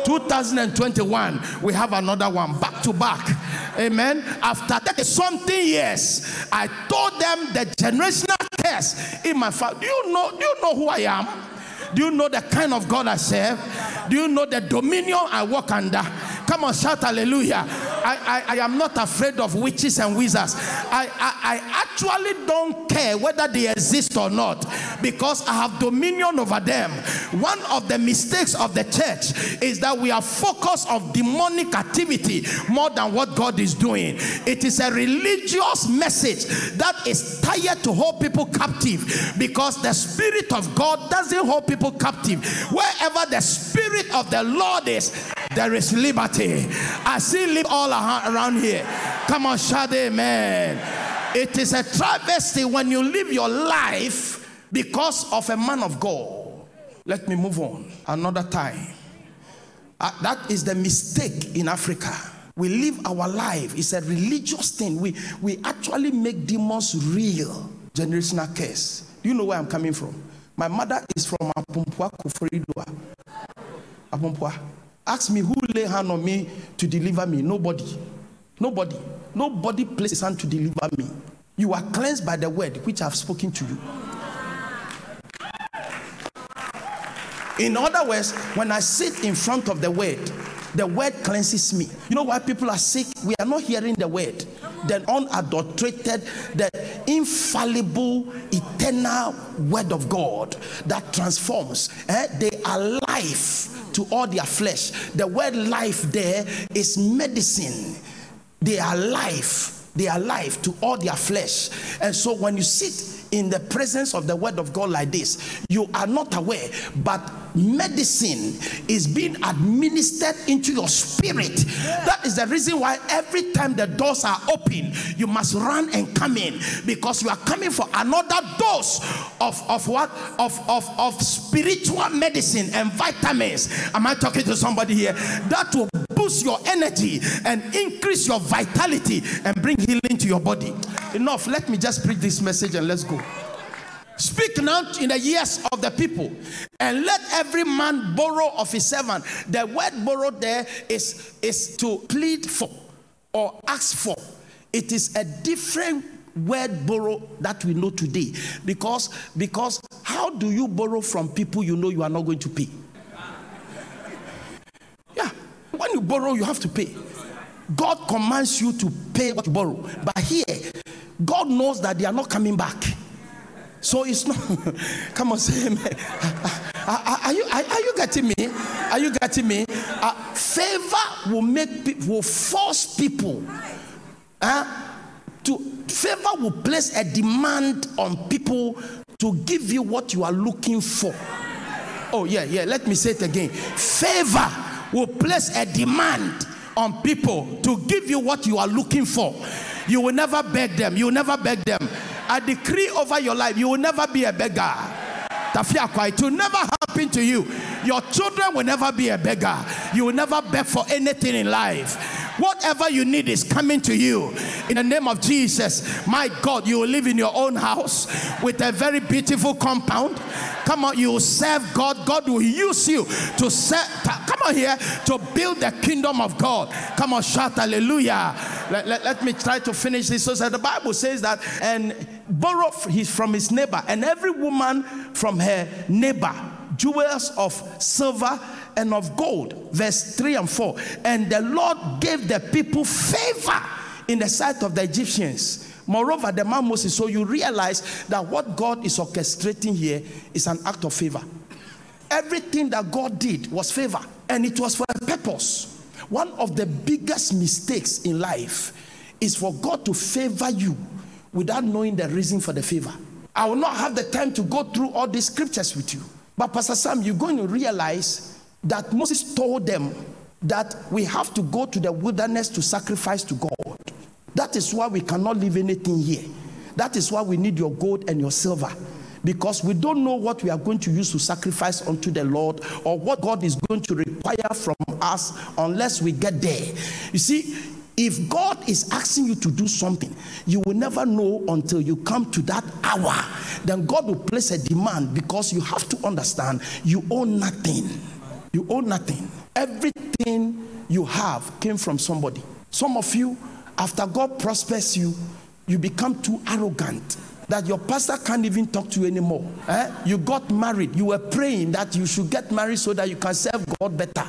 2021, we have another one back to back. Amen. After 30 something years, I told them the generational curse in my family. Do you know? Do you know who I am? Do you know the kind of God I serve? Do you know the dominion I walk under? Come on, shout hallelujah. I, I, I am not afraid of witches and wizards. I, I, I actually don't care whether they exist or not because I have dominion over them. One of the mistakes of the church is that we are focused on demonic activity more than what God is doing. It is a religious message that is tired to hold people captive because the Spirit of God doesn't hold people captive. Wherever the Spirit of the Lord is, there is liberty. I see live all around here. Come on, shout amen. It is a travesty when you live your life because of a man of God. Let me move on another time. Uh, that is the mistake in Africa. We live our life, it's a religious thing. We, we actually make demons real. Generational curse. Do you know where I'm coming from? My mother is from Apumpua. Apumpua. Ask me who lay hand on me to deliver me. Nobody. Nobody. Nobody places hand to deliver me. You are cleansed by the word which I have spoken to you. In other words, when I sit in front of the word, the word cleanses me. You know why people are sick? We are not hearing the word. The unadulterated, the infallible, eternal word of God that transforms. Eh? They are life to all their flesh. The word life there is medicine. They are life. They are life to all their flesh. And so when you sit in the presence of the word of God like this, you are not aware, but medicine is being administered into your spirit. That is the reason why every time the doors are open, you must run and come in because you are coming for another dose of, of what? Of, of, of spiritual medicine and vitamins. Am I talking to somebody here? That will boost your energy and increase your vitality and bring healing to your body. Enough. Let me just preach this message and let's go. Speak now in the ears of the people, and let every man borrow of his servant. The word borrow there is, is to plead for or ask for. It is a different word borrow that we know today. Because, because how do you borrow from people you know you are not going to pay? Yeah. When you borrow, you have to pay. God commands you to pay what you borrow. But here, God knows that they are not coming back. So it's not. come on, say amen. Are, are, you, are, are, you getting me? Are you getting me? Uh, favor will make people, will force people. Uh, to favor will place a demand on people to give you what you are looking for. Oh yeah, yeah. Let me say it again. Favor will place a demand on people to give you what you are looking for. You will never beg them. You will never beg them. I decree over your life, you will never be a beggar. It will never happen to you. Your children will never be a beggar. You will never beg for anything in life. Whatever you need is coming to you. In the name of Jesus, my God, you will live in your own house with a very beautiful compound. Come on, you will serve God. God will use you to serve. Come on here to build the kingdom of God. Come on, shout hallelujah. Let, let, let me try to finish this. So the Bible says that, and borrow from his neighbor, and every woman from her neighbor jewels of silver and of gold. Verse 3 and 4. And the Lord gave the people favor in the sight of the Egyptians. Moreover, the man Moses, so you realize that what God is orchestrating here is an act of favor. Everything that God did was favor, and it was for a purpose. One of the biggest mistakes in life is for God to favor you without knowing the reason for the favor. I will not have the time to go through all these scriptures with you. But, Pastor Sam, you're going to realize that Moses told them that we have to go to the wilderness to sacrifice to God. That is why we cannot leave anything here. That is why we need your gold and your silver. Because we don't know what we are going to use to sacrifice unto the Lord or what God is going to require from us unless we get there. You see, if God is asking you to do something, you will never know until you come to that hour. Then God will place a demand because you have to understand you own nothing. You own nothing. Everything you have came from somebody. Some of you, after God prospers you, you become too arrogant that your pastor can't even talk to you anymore. Eh? You got married. You were praying that you should get married so that you can serve God better.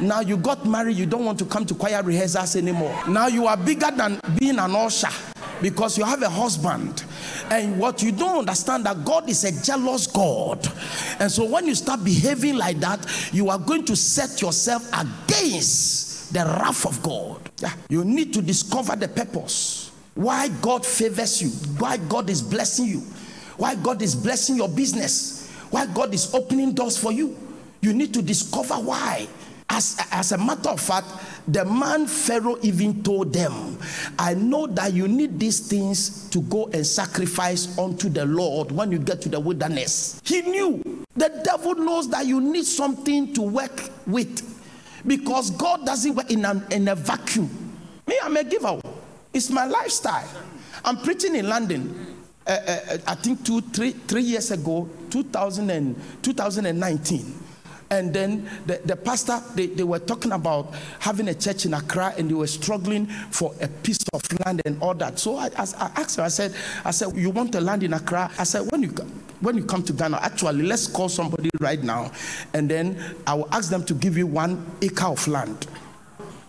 Now you got married, you don't want to come to choir rehearsals anymore. Now you are bigger than being an usher because you have a husband. And what you don't understand that God is a jealous God. And so when you start behaving like that, you are going to set yourself against the wrath of God. Yeah. You need to discover the purpose. Why God favors you, why God is blessing you, why God is blessing your business, why God is opening doors for you. You need to discover why. As, as a matter of fact, the man Pharaoh even told them, I know that you need these things to go and sacrifice unto the Lord when you get to the wilderness. He knew. The devil knows that you need something to work with because God doesn't work in, an, in a vacuum. Me, I'm a giver. It's my lifestyle. I'm preaching in London. Uh, uh, I think two, three, three years ago, 2000 and, 2019 and then the, the pastor they, they were talking about having a church in accra and they were struggling for a piece of land and all that. So i, I, I asked her i said i said you want a land in accra? I said when you when you come to ghana actually let's call somebody right now and then i will ask them to give you one acre of land.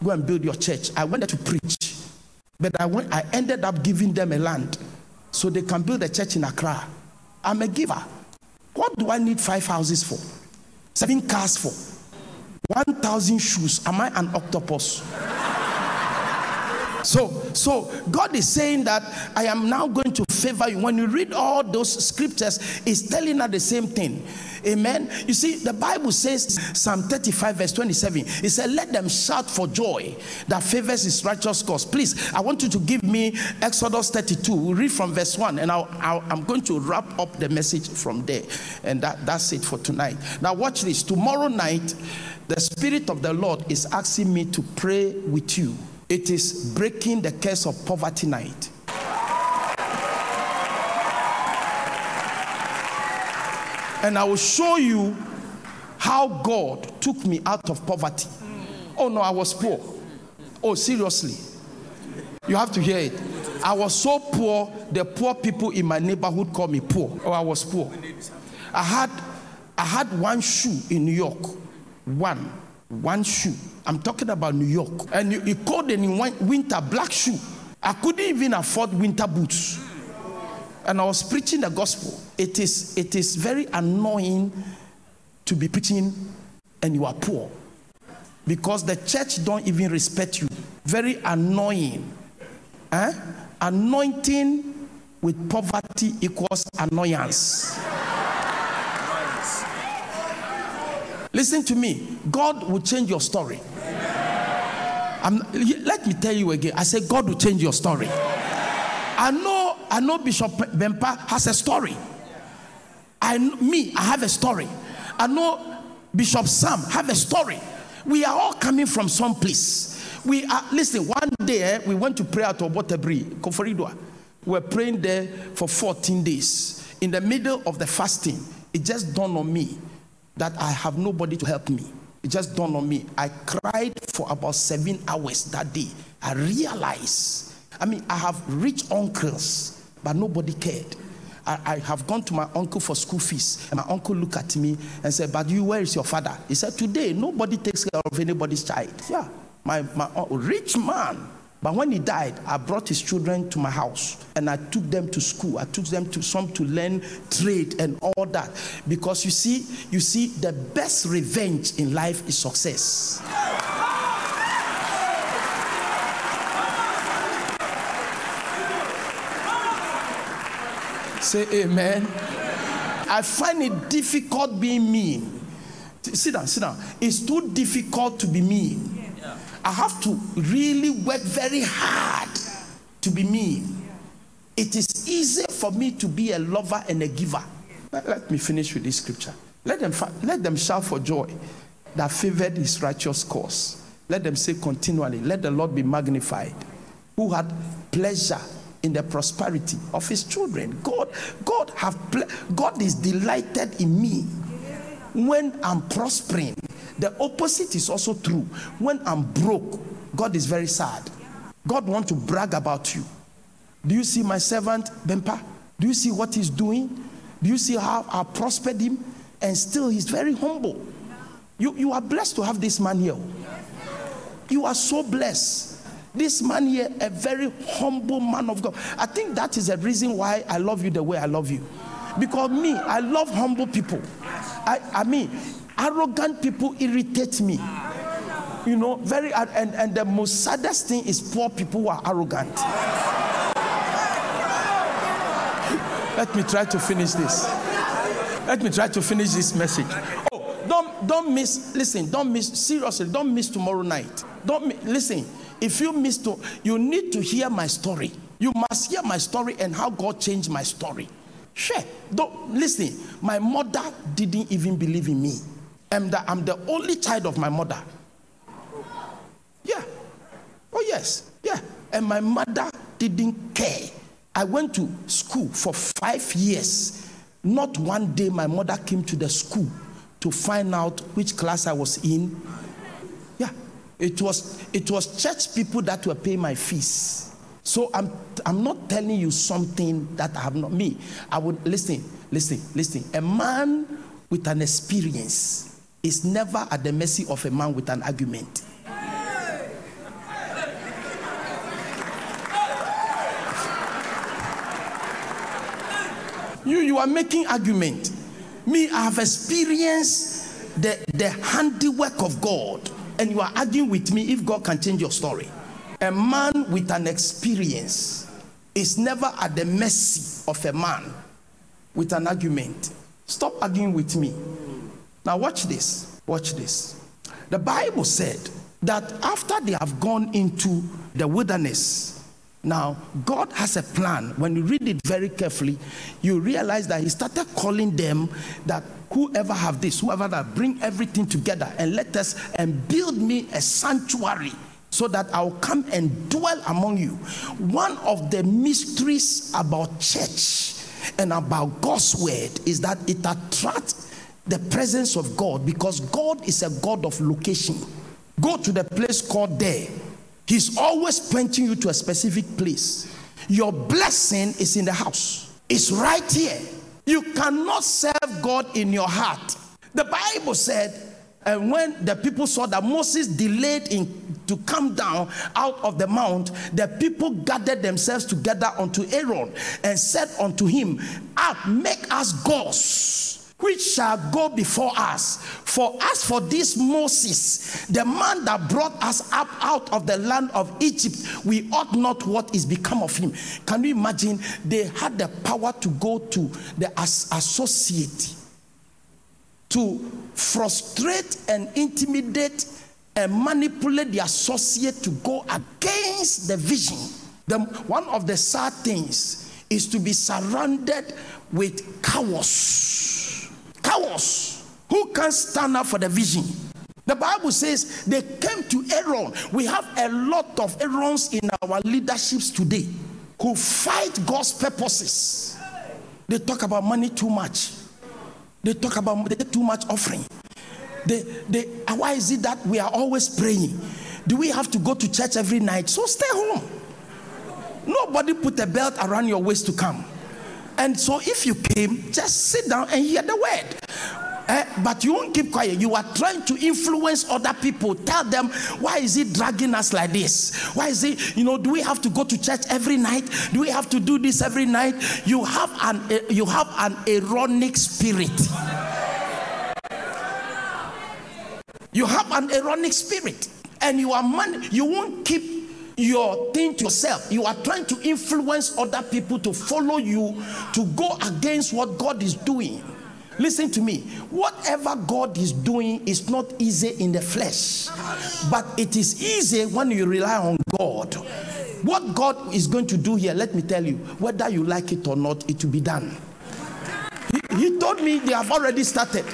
Go and build your church. I wanted to preach but i went i ended up giving them a land so they can build a church in accra. I'm a giver. What do i need five houses for seven cars for 1,000 shoes. Am I an octopus? So, so God is saying that I am now going to favor you. When you read all those scriptures, it's telling us the same thing. Amen. You see, the Bible says, Psalm 35, verse 27, it said, Let them shout for joy that favors his righteous cause. Please, I want you to give me Exodus 32. We'll read from verse 1, and i am going to wrap up the message from there. And that, that's it for tonight. Now, watch this. Tomorrow night, the Spirit of the Lord is asking me to pray with you it is breaking the curse of poverty night. And I will show you how God took me out of poverty. Oh no, I was poor. Oh, seriously. You have to hear it. I was so poor, the poor people in my neighborhood called me poor. Oh, I was poor. I had I had one shoe in New York. One. One shoe. I'm talking about New York. And you, you called in winter black shoe. I couldn't even afford winter boots. And I was preaching the gospel. It is, it is very annoying to be preaching and you are poor. Because the church don't even respect you. Very annoying. Eh? Anointing with poverty equals annoyance. Listen to me. God will change your story. I'm, let me tell you again. I said God will change your story. I know. I know Bishop Bempa has a story. I me. I have a story. I know Bishop Sam have a story. We are all coming from some place. We are listen. One day eh, we went to pray at Obuotabiri, Koforidua. We were praying there for 14 days. In the middle of the fasting, it just dawned on me that I have nobody to help me. It just dawned on me. I cried for about seven hours that day. I realized, I mean, I have rich uncles, but nobody cared. I, I, have gone to my uncle for school fees, and my uncle looked at me and said, But you, where is your father? He said, Today, nobody takes care of anybody's child. Yeah, my, my rich man but when he died, I brought his children to my house and I took them to school. I took them to some to learn trade and all that. Because you see, you see, the best revenge in life is success. Say amen. I find it difficult being mean. Sit down, sit down. It's too difficult to be mean. I have to really work very hard to be me. It is easy for me to be a lover and a giver. Let, let me finish with this scripture. Let them, let them shout for joy that favored his righteous cause. Let them say continually, Let the Lord be magnified, who had pleasure in the prosperity of his children. God, God have ple- God is delighted in me when I'm prospering. The opposite is also true. When I'm broke, God is very sad. God wants to brag about you. Do you see my servant Bempa? Do you see what he's doing? Do you see how I prospered him? And still, he's very humble. You, you are blessed to have this man here. You are so blessed. This man here, a very humble man of God. I think that is the reason why I love you the way I love you. Because me, I love humble people. I, I mean, arrogant people irritate me. You know, very and, and the most saddest thing is poor people who are arrogant. Let me try to finish this. Let me try to finish this message. Oh, don't don't miss. Listen, don't miss. Seriously, don't miss tomorrow night. Don't listen. If you miss to, you need to hear my story. You must hear my story and how God changed my story. Sure. Don't listen. My mother didn't even believe in me. I'm the, I'm the only child of my mother. Yeah. Oh yes. Yeah. And my mother didn't care. I went to school for five years. Not one day my mother came to the school to find out which class I was in. Yeah. It was it was church people that were paying my fees. So I'm I'm not telling you something that I have not me. I would listen, listen, listen. A man with an experience is never at the mercy of a man with an argument. You, you are making argument. Me, I have experienced the, the handiwork of God, and you are arguing with me if God can change your story. A man with an experience is never at the mercy of a man with an argument. Stop arguing with me. Now, watch this. Watch this. The Bible said that after they have gone into the wilderness, now, God has a plan. When you read it very carefully, you realize that He started calling them that whoever have this, whoever that, bring everything together and let us and build me a sanctuary so that I'll come and dwell among you. One of the mysteries about church and about God's word is that it attracts the presence of God because God is a God of location. Go to the place called there He's always pointing you to a specific place. Your blessing is in the house, it's right here. You cannot serve God in your heart. The Bible said, and when the people saw that Moses delayed in to come down out of the mount, the people gathered themselves together unto Aaron and said unto him, Up, make us gods which shall go before us. For as for this Moses, the man that brought us up out of the land of Egypt, we ought not what is become of him. Can you imagine? They had the power to go to the as- associate to frustrate and intimidate and manipulate the associate to go against the vision. The, one of the sad things is to be surrounded with cowards. Cowards who can't stand up for the vision. The Bible says they came to Aaron. We have a lot of Aarons in our leaderships today who fight God's purposes. They talk about money too much. They talk about they too much offering. They, they, why is it that we are always praying? Do we have to go to church every night? So stay home. Nobody put a belt around your waist to come. And so if you came, just sit down and hear the word. Eh, but you won't keep quiet. You are trying to influence other people. Tell them, why is it dragging us like this? Why is it, you know, do we have to go to church every night? Do we have to do this every night? You have an, uh, you have an Aaronic spirit. You have an Aaronic spirit. And you are man, you won't keep your thing to yourself. You are trying to influence other people to follow you to go against what God is doing. Listen to me. Whatever God is doing is not easy in the flesh, but it is easy when you rely on God. What God is going to do here, let me tell you, whether you like it or not, it will be done. He, he told me they have already started.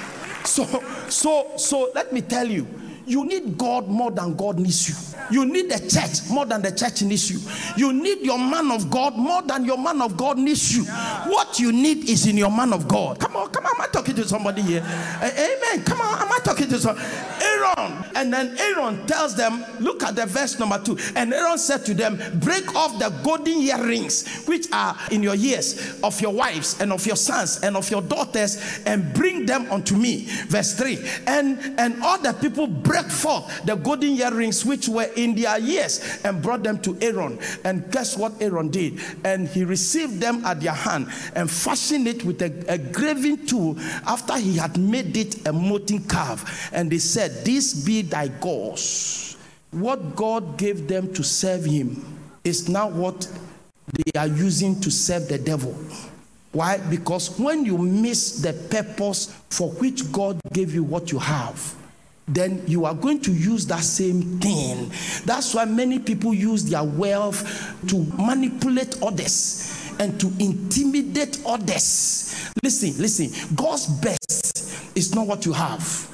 So, so, so let me tell you, you need God more than God needs you. You need the church more than the church needs you. You need your man of God more than your man of God needs you. What you need is in your man of God. Come on, come on. Talking to somebody here? Amen. Come on. Am I talking to somebody? Aaron. And then Aaron tells them, look at the verse number two. And Aaron said to them, Break off the golden earrings which are in your ears of your wives and of your sons and of your daughters, and bring them unto me. Verse 3. And and all the people break forth the golden earrings which were in their ears and brought them to Aaron. And guess what Aaron did? And he received them at their hand and fashioned it with a, a graving tool after he had made it a molten calf. And they said, This be thy gods. What God gave them to serve him is now what they are using to serve the devil. Why? Because when you miss the purpose for which God gave you what you have, then you are going to use that same thing. That's why many people use their wealth to manipulate others and to intimidate others. Listen, listen, God's best is not what you have.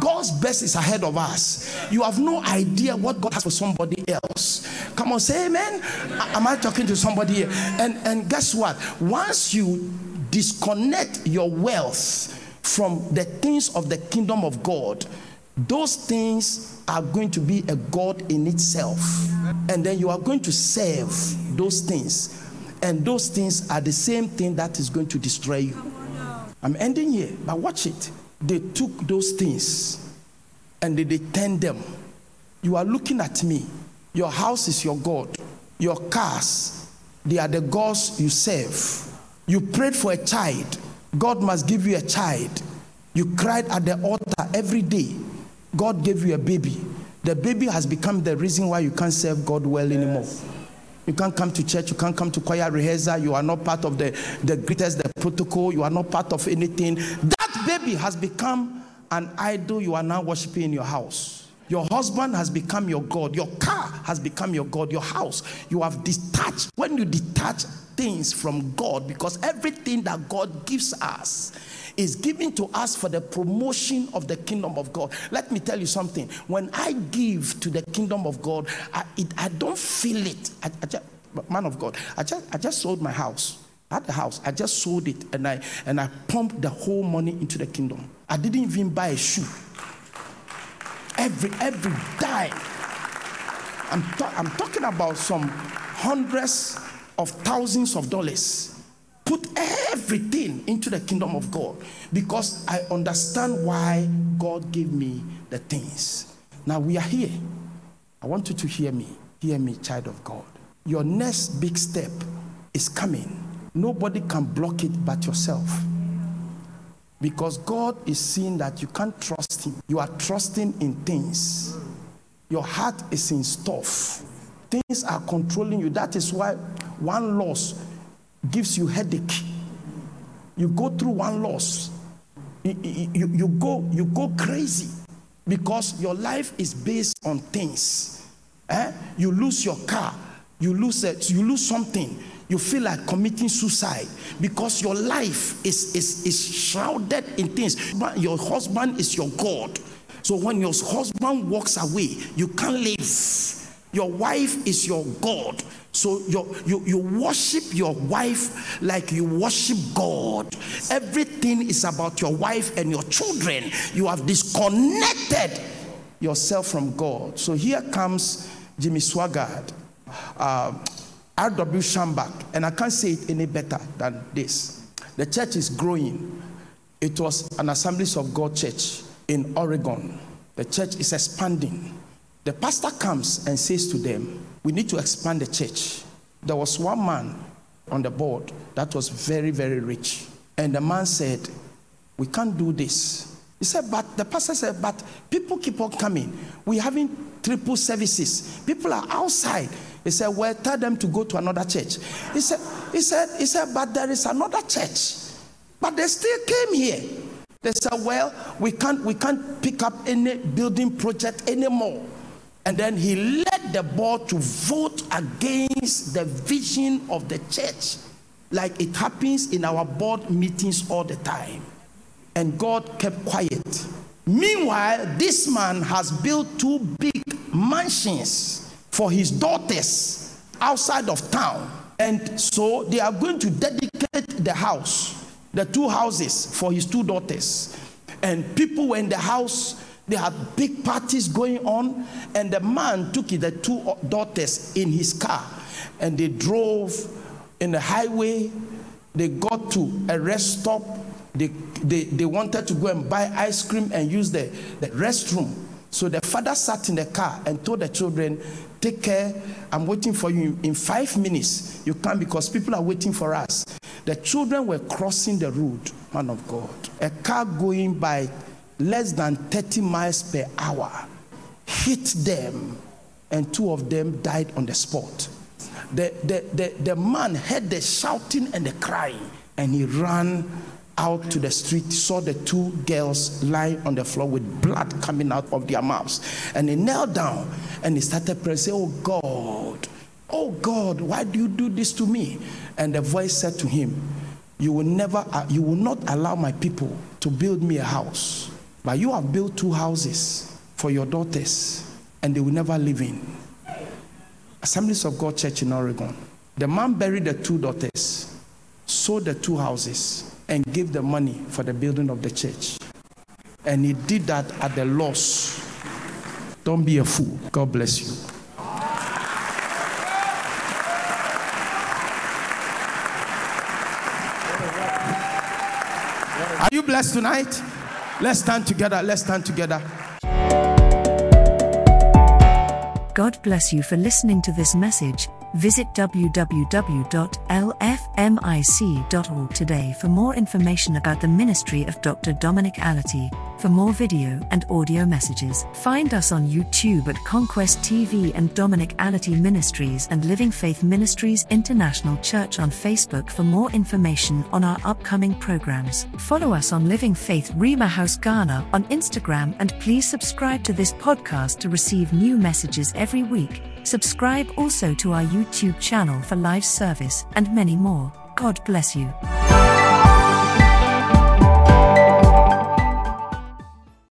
God's best is ahead of us. You have no idea what God has for somebody else. Come on, say amen. Am I talking to somebody here? And and guess what? Once you disconnect your wealth from the things of the kingdom of God, those things are going to be a God in itself. And then you are going to serve those things. And those things are the same thing that is going to destroy you. I'm ending here, but watch it. They took those things and they, they turned them. You are looking at me. Your house is your God. Your cars, they are the gods you serve. You prayed for a child. God must give you a child. You cried at the altar every day. God gave you a baby. The baby has become the reason why you can't serve God well anymore. You can't come to church, you can't come to choir rehearsal, you are not part of the, the greatest, the protocol, you are not part of anything. That baby has become an idol you are now worshiping in your house. Your husband has become your God. Your car has become your God. Your house. You have detached. When you detach things from God, because everything that God gives us is given to us for the promotion of the kingdom of God. Let me tell you something. When I give to the kingdom of God, I, it, I don't feel it. I, I just, man of God, I just, I just sold my house. At the house, I just sold it and I and I pumped the whole money into the kingdom. I didn't even buy a shoe. Every every dime. I'm, I'm talking about some hundreds of thousands of dollars put everything into the kingdom of God because I understand why God gave me the things. Now we are here. I want you to hear me. Hear me, child of God. Your next big step is coming. Nobody can block it but yourself. Because God is seeing that you can't trust Him. You are trusting in things. Your heart is in stuff. Things are controlling you. That is why one loss gives you headache. You go through one loss. You, you, you, go, you go crazy because your life is based on things. Eh? You lose your car, you lose, it, you lose something, you feel like committing suicide because your life is, is, is shrouded in things. Your husband is your God. So when your husband walks away, you can't live. Your wife is your God. So you, you, worship your wife like you worship God. Everything is about your wife and your children. You have disconnected yourself from God. So here comes Jimmy Swaggart, uh, R.W. Schambach, and I can't say it any better than this. The church is growing. It was an Assemblies of God church in Oregon. The church is expanding. The pastor comes and says to them, we need to expand the church. There was one man on the board that was very, very rich. And the man said, We can't do this. He said, But the pastor said, But people keep on coming. We're having triple services. People are outside. He said, Well, tell them to go to another church. He said, He said, He said, But there is another church. But they still came here. They said, Well, we can't we can't pick up any building project anymore. And then he led the board to vote against the vision of the church, like it happens in our board meetings all the time. And God kept quiet. Meanwhile, this man has built two big mansions for his daughters outside of town. And so they are going to dedicate the house, the two houses, for his two daughters. And people were in the house They had big parties going on, and the man took the two daughters in his car and they drove in the highway. They got to a rest stop. They, they, they wanted to go and buy ice cream and use the, the restroom. So the father sat in the car and told the children, Take care, I'm waiting for you. In five minutes, you come because people are waiting for us. The children were crossing the road, man of God. A car going by less than 30 miles per hour hit them, and two of them died on the spot. The, the, the, the man heard the shouting and the crying, and he ran out to the street, saw the two girls lying on the floor with blood coming out of their mouths. And he knelt down and he started praying, say, Oh God, oh God, why do you do this to me? And the voice said to him, You will never, uh, you will not allow my people to build me a house. But you have built two houses for your daughters, and they will never live in. Assemblies of God Church in Oregon. The man buried the two daughters, sold the two houses, and gave the money for the building of the church. And he did that at the loss. Don't be a fool. God bless you. Are you blessed tonight? Let's stand together. Let's stand together. God bless you for listening to this message. Visit www.lfmic.org today for more information about the ministry of Dr. Dominic Allotey. For more video and audio messages, find us on YouTube at Conquest TV and Dominic Allotey Ministries and Living Faith Ministries International Church on Facebook for more information on our upcoming programs. Follow us on Living Faith Rhema House Ghana on Instagram and please subscribe to this podcast to receive new messages every week. Subscribe also to our YouTube channel for live service and many more. God bless you.